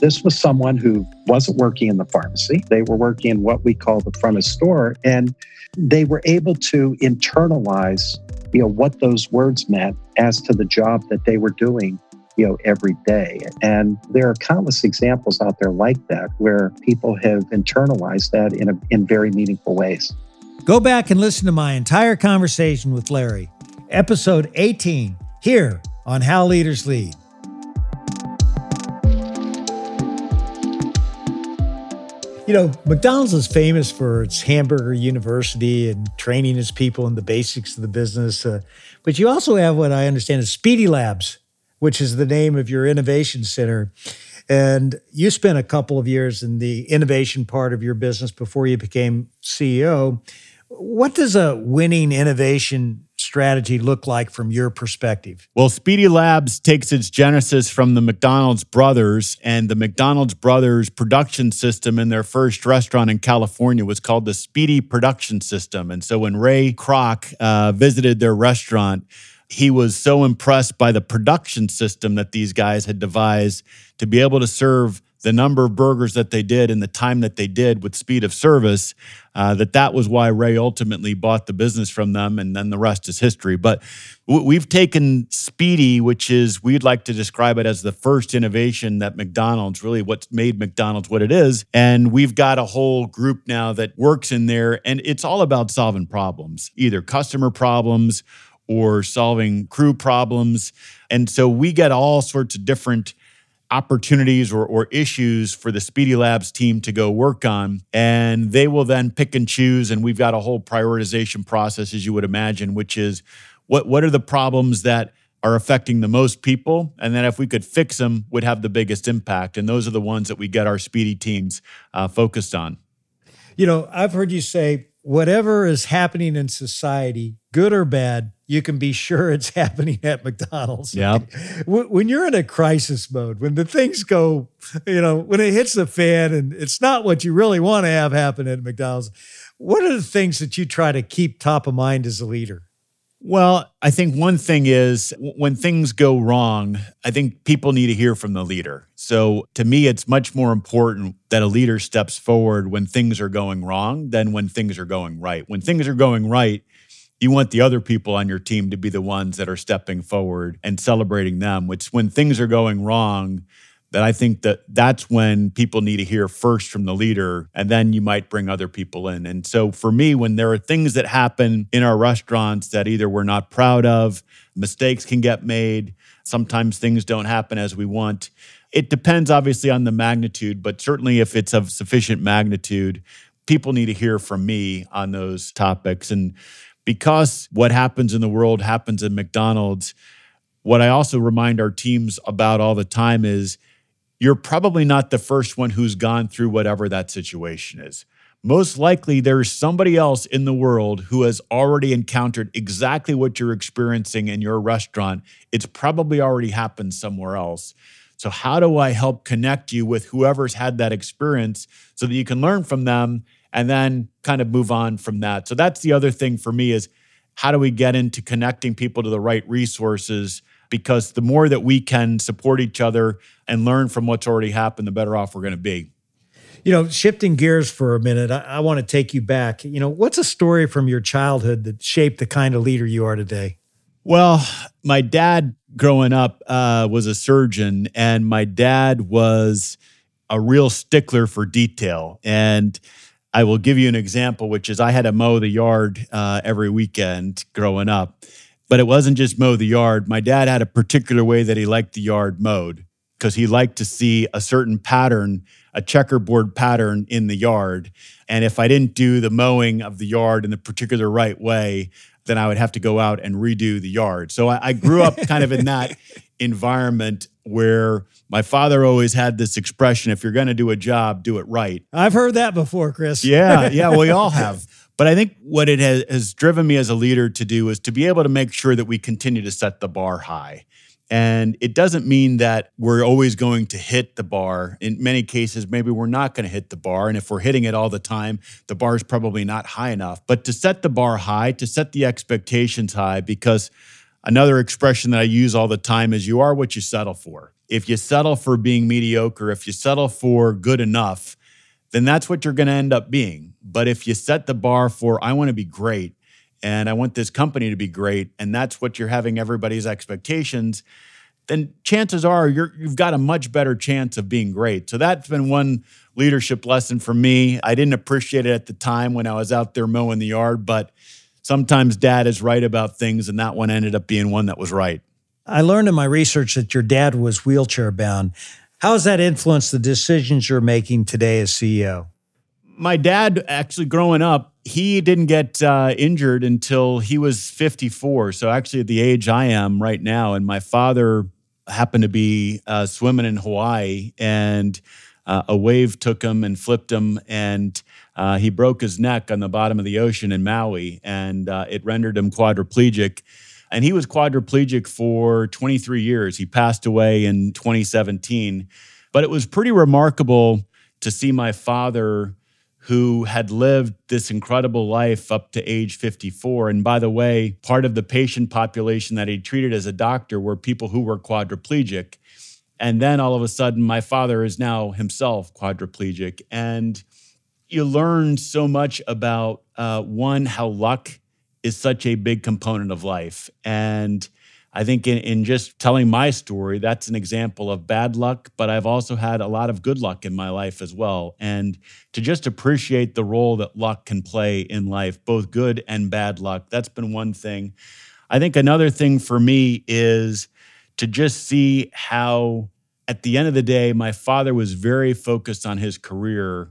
This was someone who wasn't working in the pharmacy. They were working in what we call the front of store. And they were able to internalize you know what those words meant as to the job that they were doing you know every day and there are countless examples out there like that where people have internalized that in a, in very meaningful ways go back and listen to my entire conversation with larry episode 18 here on how leaders lead You know, McDonald's is famous for its hamburger university and training its people in the basics of the business. Uh, but you also have what I understand is Speedee Labs, which is the name of your innovation center. And you spent a couple of years in the innovation part of your business before you became CEO. What does a winning innovation strategy look like from your perspective? Well, Speedee Labs takes its genesis from the McDonald's brothers, and the McDonald's brothers production system in their first restaurant in California was called the Speedee Production System. And so when Ray Kroc uh, visited their restaurant, he was so impressed by the production system that these guys had devised to be able to serve the number of burgers that they did and the time that they did with speed of service uh, that that was why ray ultimately bought the business from them and then the rest is history but we've taken speedee which is we'd like to describe it as the first innovation that mcdonald's really what's made mcdonald's what it is and we've got a whole group now that works in there and it's all about solving problems either customer problems or solving crew problems. And so we get all sorts of different opportunities or, or issues for the Speedee Labs team to go work on. And they will then pick and choose. And we've got a whole prioritization process, as you would imagine, which is what, what are the problems that are affecting the most people and then if we could fix them would have the biggest impact and those are the ones that we get our speedee teams uh, focused on you know i've heard you say whatever is happening in society good or bad you can be sure it's happening at McDonald's. Yeah. When you're in a crisis mode, when the things go, you know, when it hits the fan and it's not what you really want to have happen at McDonald's, what are the things that you try to keep top of mind as a leader? Well, I think one thing is when things go wrong, I think people need to hear from the leader. So to me, it's much more important that a leader steps forward when things are going wrong than when things are going right. When things are going right, you want the other people on your team to be the ones that are stepping forward and celebrating them which when things are going wrong that i think that that's when people need to hear first from the leader and then you might bring other people in. And so for me when there are things that happen in our restaurants that either we're not proud of mistakes can get made sometimes things don't happen as we want it depends obviously on the magnitude but certainly if it's of sufficient magnitude people need to hear from me on those topics. And because what happens in the world happens in McDonald's, what I also remind our teams about all the time is you're probably not the first one who's gone through whatever that situation is. Most likely, there's somebody else in the world who has already encountered exactly what you're experiencing in your restaurant. It's probably already happened somewhere else. So, how do I help connect you with whoever's had that experience so that you can learn from them and then kind of move on from that? So, that's the other thing for me is how do we get into connecting people to the right resources because the more that we can support each other and learn from what's already happened, the better off we're going to be. You know, shifting gears for a minute, I, I want to take you back. You know, what's a story from your childhood that shaped the kind of leader you are today? Well, my dad growing up uh, was a surgeon, and my dad was a real stickler for detail. And I will give you an example, which is I had to mow the yard uh, every weekend growing up. But it wasn't just mow the yard. My dad had a particular way that he liked the yard mowed because he liked to see a certain pattern, a checkerboard pattern in the yard. And if I didn't do the mowing of the yard in the particular right way, then I would have to go out and redo the yard. So I, I grew up kind of in that environment where my father always had this expression if you're going to do a job, do it right. I've heard that before, Chris. Yeah, yeah, we all have. But I think what it has, has driven me as a leader to do is to be able to make sure that we continue to set the bar high. And it doesn't mean that we're always going to hit the bar. In many cases, maybe we're not going to hit the bar. And if we're hitting it all the time, the bar is probably not high enough. But to set the bar high, to set the expectations high, because another expression that I use all the time is you are what you settle for. If you settle for being mediocre, if you settle for good enough, then that's what you're going to end up being. But if you set the bar for, I want to be great and I want this company to be great, and that's what you're having everybody's expectations, then chances are you're, you've got a much better chance of being great. So that's been one leadership lesson for me. I didn't appreciate it at the time when I was out there mowing the yard, but sometimes dad is right about things, and that one ended up being one that was right. I learned in my research that your dad was wheelchair bound. How has that influenced the decisions you're making today as CEO? My dad, actually, growing up, he didn't get uh, injured until he was 54. So, actually, at the age I am right now, and my father happened to be uh, swimming in Hawaii, and uh, a wave took him and flipped him, and uh, he broke his neck on the bottom of the ocean in Maui, and uh, it rendered him quadriplegic. And he was quadriplegic for 23 years. He passed away in 2017. But it was pretty remarkable to see my father, who had lived this incredible life up to age 54. And by the way, part of the patient population that he treated as a doctor were people who were quadriplegic. And then all of a sudden, my father is now himself quadriplegic. And you learn so much about uh, one, how luck is such a big component of life. And I think in, in just telling my story, that's an example of bad luck, but I've also had a lot of good luck in my life as well. And to just appreciate the role that luck can play in life, both good and bad luck, that's been one thing. I think another thing for me is to just see how, at the end of the day, my father was very focused on his career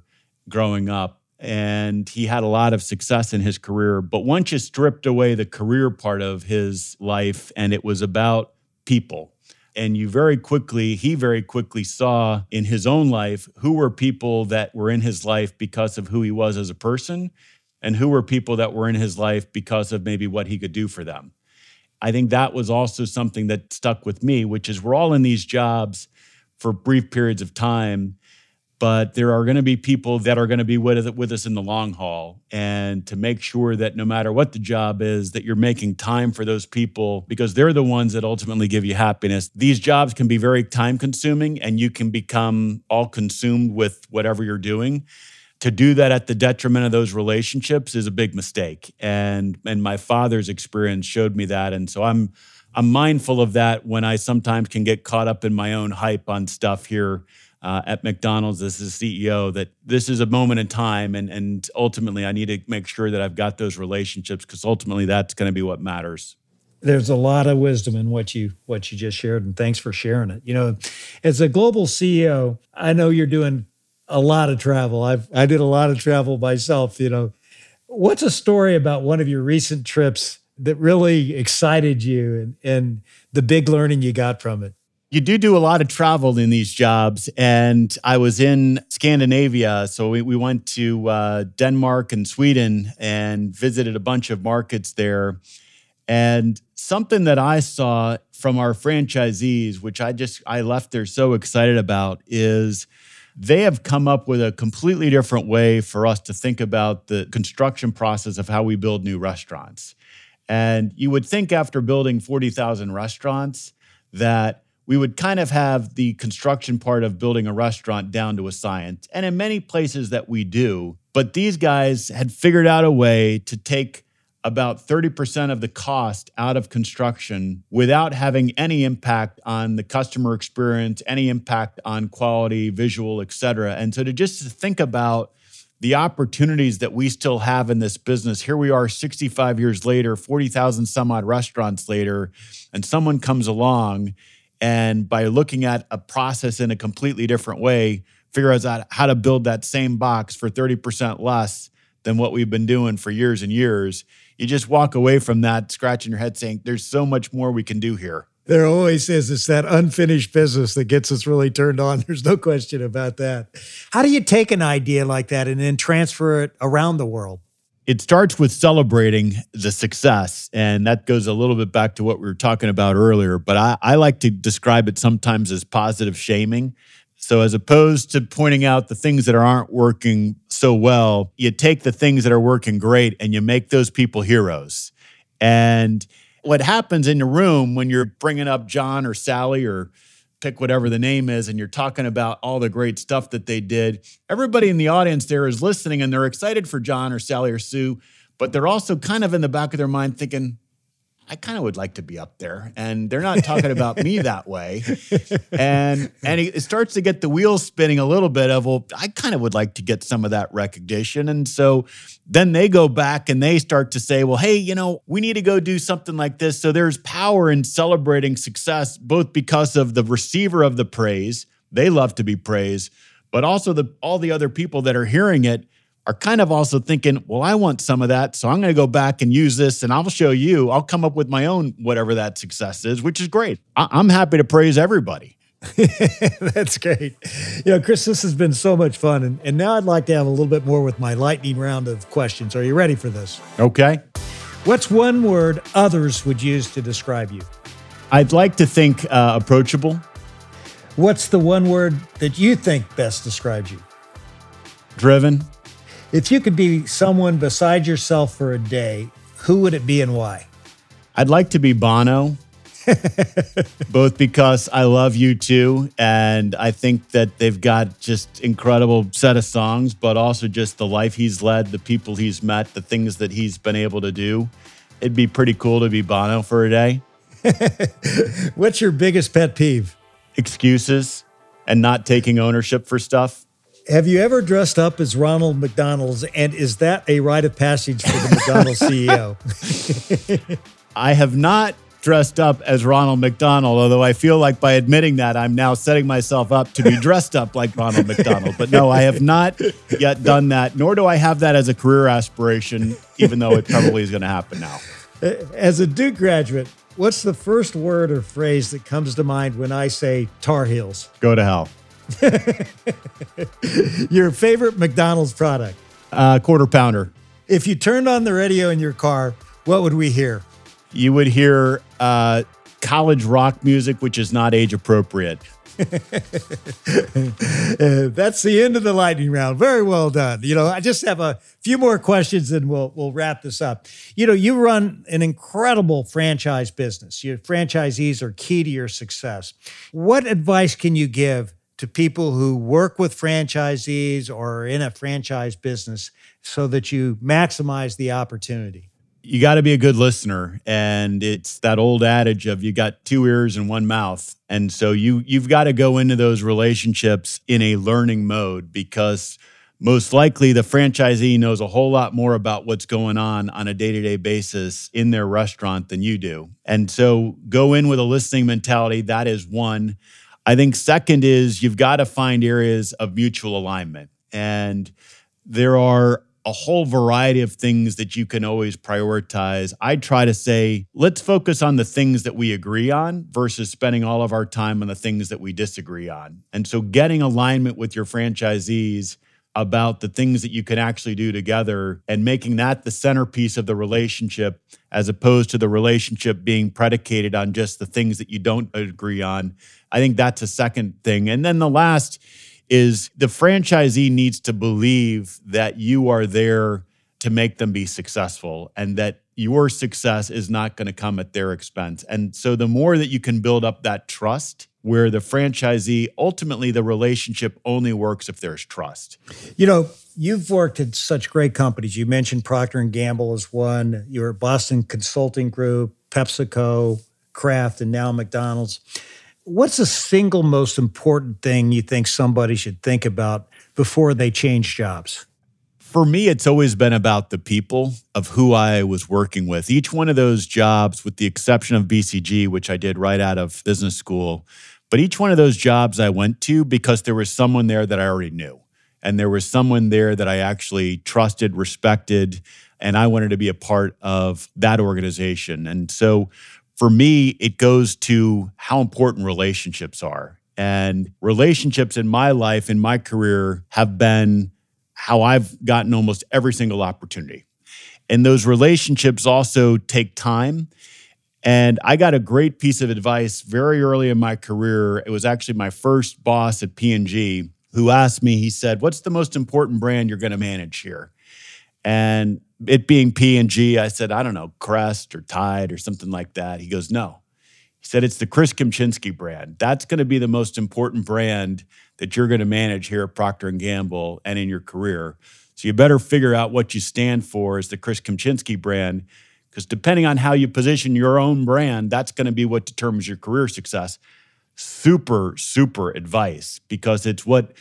growing up and he had a lot of success in his career. But once you stripped away the career part of his life and it was about people, and you very quickly, he very quickly saw in his own life who were people that were in his life because of who he was as a person, and who were people that were in his life because of maybe what he could do for them. I think that was also something that stuck with me, which is we're all in these jobs for brief periods of time but there are going to be people that are going to be with, with us in the long haul. And to make sure that no matter what the job is that you're making time for those people because they're the ones that ultimately give you happiness. These jobs can be very time consuming and you can become all consumed with whatever you're doing. To do that at the detriment of those relationships is a big mistake. And and my father's experience showed me that. And so i'm i'm mindful of that when i sometimes can get caught up in my own hype on stuff here uh, at McDonald's as a CEO that this is a moment in time, and and ultimately I need to make sure that I've got those relationships because ultimately that's going to be what matters. There's a lot of wisdom in what you what you just shared, and thanks for sharing it. You know, as a global CEO, I know you're doing a lot of travel. I've I did a lot of travel myself. You know, what's a story about one of your recent trips that really excited you and and the big learning you got from it? You do do a lot of travel in these jobs. And I was in Scandinavia. So we, we went to uh, Denmark and Sweden and visited a bunch of markets there. And something that I saw from our franchisees, which I just I left there so excited about, is they have come up with a completely different way for us to think about the construction process of how we build new restaurants. And you would think after building 40,000 restaurants that we would kind of have the construction part of building a restaurant down to a science. And in many places that we do, but these guys had figured out a way to take about 30% of the cost out of construction without having any impact on the customer experience, any impact on quality, visual, et cetera. And so to just think about the opportunities that we still have in this business. Here we are 65 years later, 40,000 some odd restaurants later, and someone comes along and by looking at a process in a completely different way, figures out how to build that same box for 30% less than what we've been doing for years and years. You just walk away from that scratching your head saying, there's so much more we can do here there always is. It's that unfinished business that gets us really turned on. There's no question about that. How do you take an idea like that and then transfer it around the world? It starts with celebrating the success. And that goes a little bit back to what we were talking about earlier. But I, I like to describe it sometimes as positive shaming. So, as opposed to pointing out the things that aren't working so well, you take the things that are working great and you make those people heroes. And what happens in the room when you're bringing up John or Sally or pick whatever the name is and you're talking about all the great stuff that they did. Everybody in the audience there is listening and they're excited for John or Sally or Sue but they're also kind of in the back of their mind thinking I kind of would like to be up there. And they're not talking about me that way. And and it starts to get the wheels spinning a little bit of, well, I kind of would like to get some of that recognition. And so then they go back and they start to say, well, hey, you know, we need to go do something like this. So there's power in celebrating success, both because of the receiver of the praise, they love to be praised, but also the all the other people that are hearing it are kind of also thinking, well, I want some of that. So I'm going to go back and use this and I'll show you. I'll come up with my own, whatever that success is, which is great. I- am happy to praise everybody. That's great. You know, Chris, this has been so much fun. And, and now I'd like to have a little bit more with my lightning round of questions. Are you ready for this? Okay. What's one word others would use to describe you? I'd like to think uh, approachable. What's the one word that you think best describes you? Driven. If you could be someone beside yourself for a day, who would it be and why? I'd like to be Bono, both because I love U2, and I think that they've got just incredible set of songs, but also just the life he's led, the people he's met, the things that he's been able to do. It'd be pretty cool to be Bono for a day. What's your biggest pet peeve? Excuses and not taking ownership for stuff. Have you ever dressed up as Ronald McDonald's? And is that a rite of passage for the McDonald's CEO? I have not dressed up as Ronald McDonald, although I feel like by admitting that, I'm now setting myself up to be dressed up like Ronald McDonald. But no, I have not yet done that, nor do I have that as a career aspiration, even though it probably is going to happen now. As a Duke graduate, what's the first word or phrase that comes to mind when I say Tar Heels? Go to hell. your favorite McDonald's product? Uh, quarter pounder. If you turned on the radio in your car, what would we hear? You would hear uh, college rock music, which is not age appropriate. uh, that's the end of the lightning round. Very well done. You know, I just have a few more questions and we'll we'll wrap this up. You know, you run an incredible franchise business. Your franchisees are key to your success. What advice can you give to people who work with franchisees or in a franchise business so that you maximize the opportunity? You got to be a good listener and it's that old adage of you got two ears and one mouth. And so you you've got to go into those relationships in a learning mode because most likely the franchisee knows a whole lot more about what's going on on a day-to-day basis in their restaurant than you do. And so go in with a listening mentality that is one I think second is you've got to find areas of mutual alignment. And there are a whole variety of things that you can always prioritize. I try to say, let's focus on the things that we agree on versus spending all of our time on the things that we disagree on. And so getting alignment with your franchisees about the things that you can actually do together and making that the centerpiece of the relationship as opposed to the relationship being predicated on just the things that you don't agree on. I think that's a second thing. And then the last is the franchisee needs to believe that you are there to make them be successful and that your success is not going to come at their expense. And so the more that you can build up that trust where the franchisee ultimately the relationship only works if there's trust. You know, you've worked at such great companies. You mentioned Procter and Gamble as one, your Boston Consulting Group, PepsiCo, Kraft and now McDonald's. What's the single most important thing you think somebody should think about before they change jobs? For me, it's always been about the people of who I was working with. Each one of those jobs, with the exception of BCG, which I did right out of business school, but each one of those jobs I went to because there was someone there that I already knew. And there was someone there that I actually trusted, respected, and I wanted to be a part of that organization. And so for me, it goes to how important relationships are. And relationships in my life, in my career, have been how I've gotten almost every single opportunity. And those relationships also take time. And I got a great piece of advice very early in my career. It was actually my first boss at P&G who asked me, he said, "What's the most important brand you're going to manage here?" And it being P&G, I said, I don't know, Crest or Tide or something like that. He goes, no. He said, it's the Chris Kempczinski brand. That's going to be the most important brand that you're going to manage here at Procter & Gamble and in your career. So you better figure out what you stand for as the Chris Kempczinski brand, because depending on how you position your own brand, that's going to be what determines your career success. Super, super advice because it's what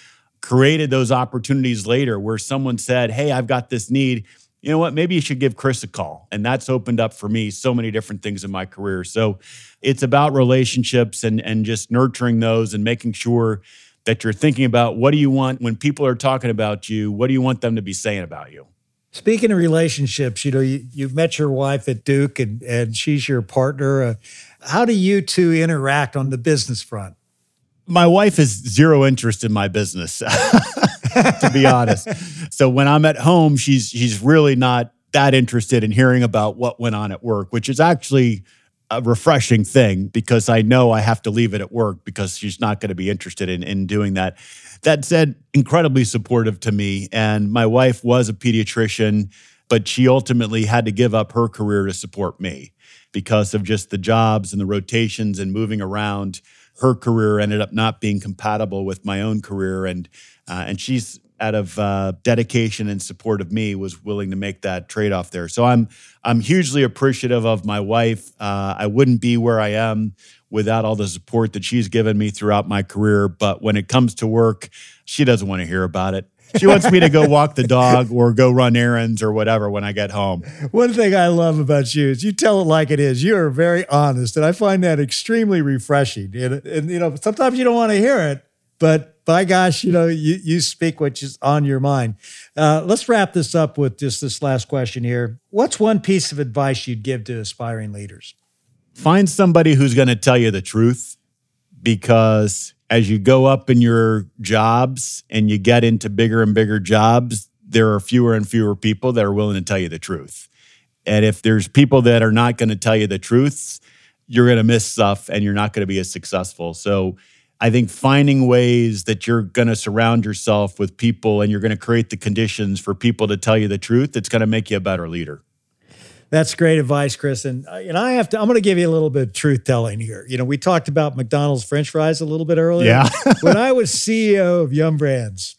created those opportunities later where someone said, Hey, I've got this need. You know what? Maybe you should give Chris a call. And that's opened up for me so many different things in my career. So it's about relationships and, and just nurturing those and making sure that you're thinking about what do you want when people are talking about you? What do you want them to be saying about you? Speaking of relationships, you know, you, you met your wife at Duke and, and she's your partner. Uh, how do you two interact on the business front? my wife has zero interest in my business, to be honest. So when I'm at home, she's she's really not that interested in hearing about what went on at work, which is actually a refreshing thing because I know I have to leave it at work because she's not going to be interested in, in doing that. That said, incredibly supportive to me. And my wife was a pediatrician, but she ultimately had to give up her career to support me because of just the jobs and the rotations and moving around her career ended up not being compatible with my own career, and uh, and she's out of uh, dedication and support of me was willing to make that trade off there. So I'm I'm hugely appreciative of my wife. Uh, I wouldn't be where I am without all the support that she's given me throughout my career. But when it comes to work, she doesn't want to hear about it she wants me to go walk the dog or go run errands or whatever when I get home. One thing I love about you is you tell it like it is. You are very honest, and I find that extremely refreshing. And, and you know, sometimes you don't want to hear it, but by gosh, you know, you you speak what's on your mind. Uh, let's wrap this up with just this last question here. What's one piece of advice you'd give to aspiring leaders? Find somebody who's going to tell you the truth because as you go up in your jobs and you get into bigger and bigger jobs, there are fewer and fewer people that are willing to tell you the truth. And if there's people that are not going to tell you the truths, you're going to miss stuff and you're not going to be as successful. So I think finding ways that you're going to surround yourself with people and you're going to create the conditions for people to tell you the truth, it's going to make you a better leader. That's great advice, Chris. And uh, and I have to. I'm going to give you a little bit of truth telling here. You know, we talked about McDonald's French fries a little bit earlier. Yeah. when I was CEO of Yum Brands,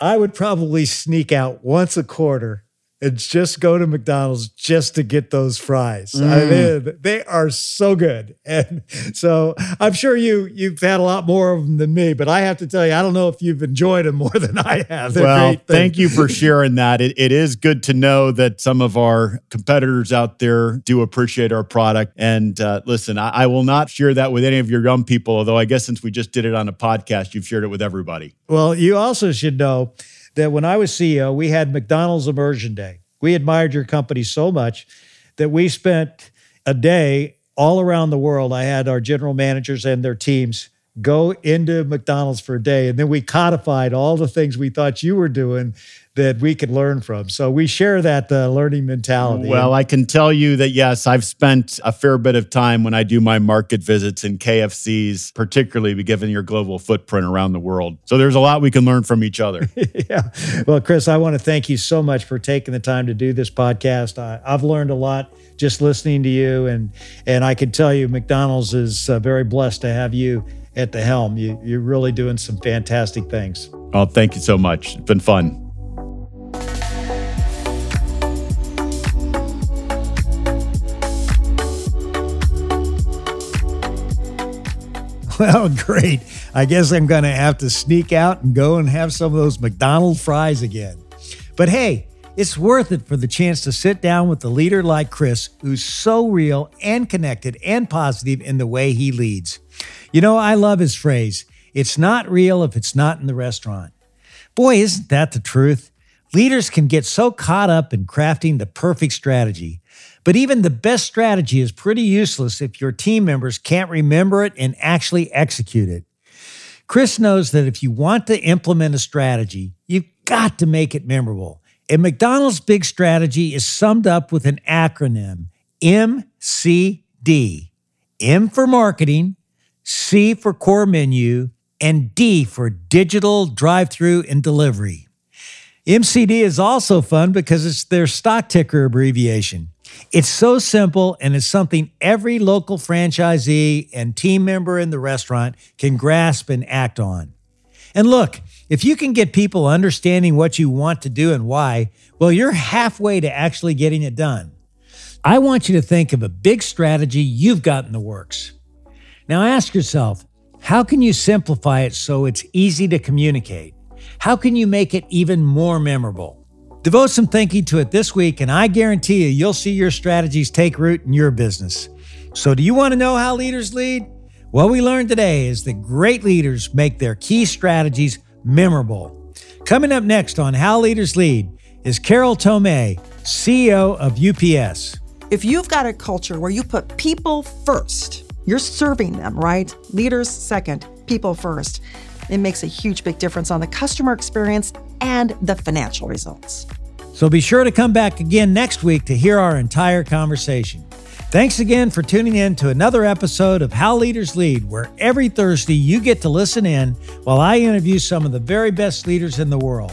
I would probably sneak out once a quarter and just go to McDonald's just to get those fries. Mm. I mean, they are so good. And so I'm sure you you've had a lot more of them than me, but I have to tell you, I don't know if you've enjoyed them more than I have. They're well, thank you for sharing that. It, it is good to know that some of our competitors out there do appreciate our product. And uh, listen, I, I will not share that with any of your young people, although I guess since we just did it on a podcast, you've shared it with everybody. Well, you also should know that when I was CEO, we had McDonald's Immersion Day. We admired your company so much that we spent a day all around the world. I had our general managers and their teams go into McDonald's for a day. And then we codified all the things we thought you were doing that we could learn from. So we share that uh, learning mentality. Well, I can tell you that yes, I've spent a fair bit of time when I do my market visits in KFCs, particularly given your global footprint around the world. So there's a lot we can learn from each other. yeah. Well, Chris, I want to thank you so much for taking the time to do this podcast. I, have learned a lot just listening to you, and and I can tell you, McDonald's is uh, very blessed to have you at the helm. You, you're really doing some fantastic things. Oh, thank you so much. It's been fun. Well, great. I guess I'm going to have to sneak out and go and have some of those McDonald's fries again. But hey, it's worth it for the chance to sit down with a leader like Chris, who's so real and connected and positive in the way he leads. You know, I love his phrase it's not real if it's not in the restaurant. Boy, isn't that the truth? Leaders can get so caught up in crafting the perfect strategy. But even the best strategy is pretty useless if your team members can't remember it and actually execute it. Chris knows that if you want to implement a strategy, you've got to make it memorable. And McDonald's big strategy is summed up with an acronym MCD M for marketing, C for core menu, and D for digital, drive through, and delivery. MCD is also fun because it's their stock ticker abbreviation. It's so simple and it's something every local franchisee and team member in the restaurant can grasp and act on. And look, if you can get people understanding what you want to do and why, well, you're halfway to actually getting it done. I want you to think of a big strategy you've got in the works. Now ask yourself, how can you simplify it so it's easy to communicate? How can you make it even more memorable? Devote some thinking to it this week, and I guarantee you, you'll see your strategies take root in your business. So, do you want to know how leaders lead? What we learned today is that great leaders make their key strategies memorable. Coming up next on How Leaders Lead is Carol Tomé, CEO of UPS. If you've got a culture where you put people first, you're serving them, right? Leaders second, people first. It makes a huge big difference on the customer experience and the financial results. So be sure to come back again next week to hear our entire conversation. Thanks again for tuning in to another episode of How Leaders Lead, where every Thursday you get to listen in while I interview some of the very best leaders in the world.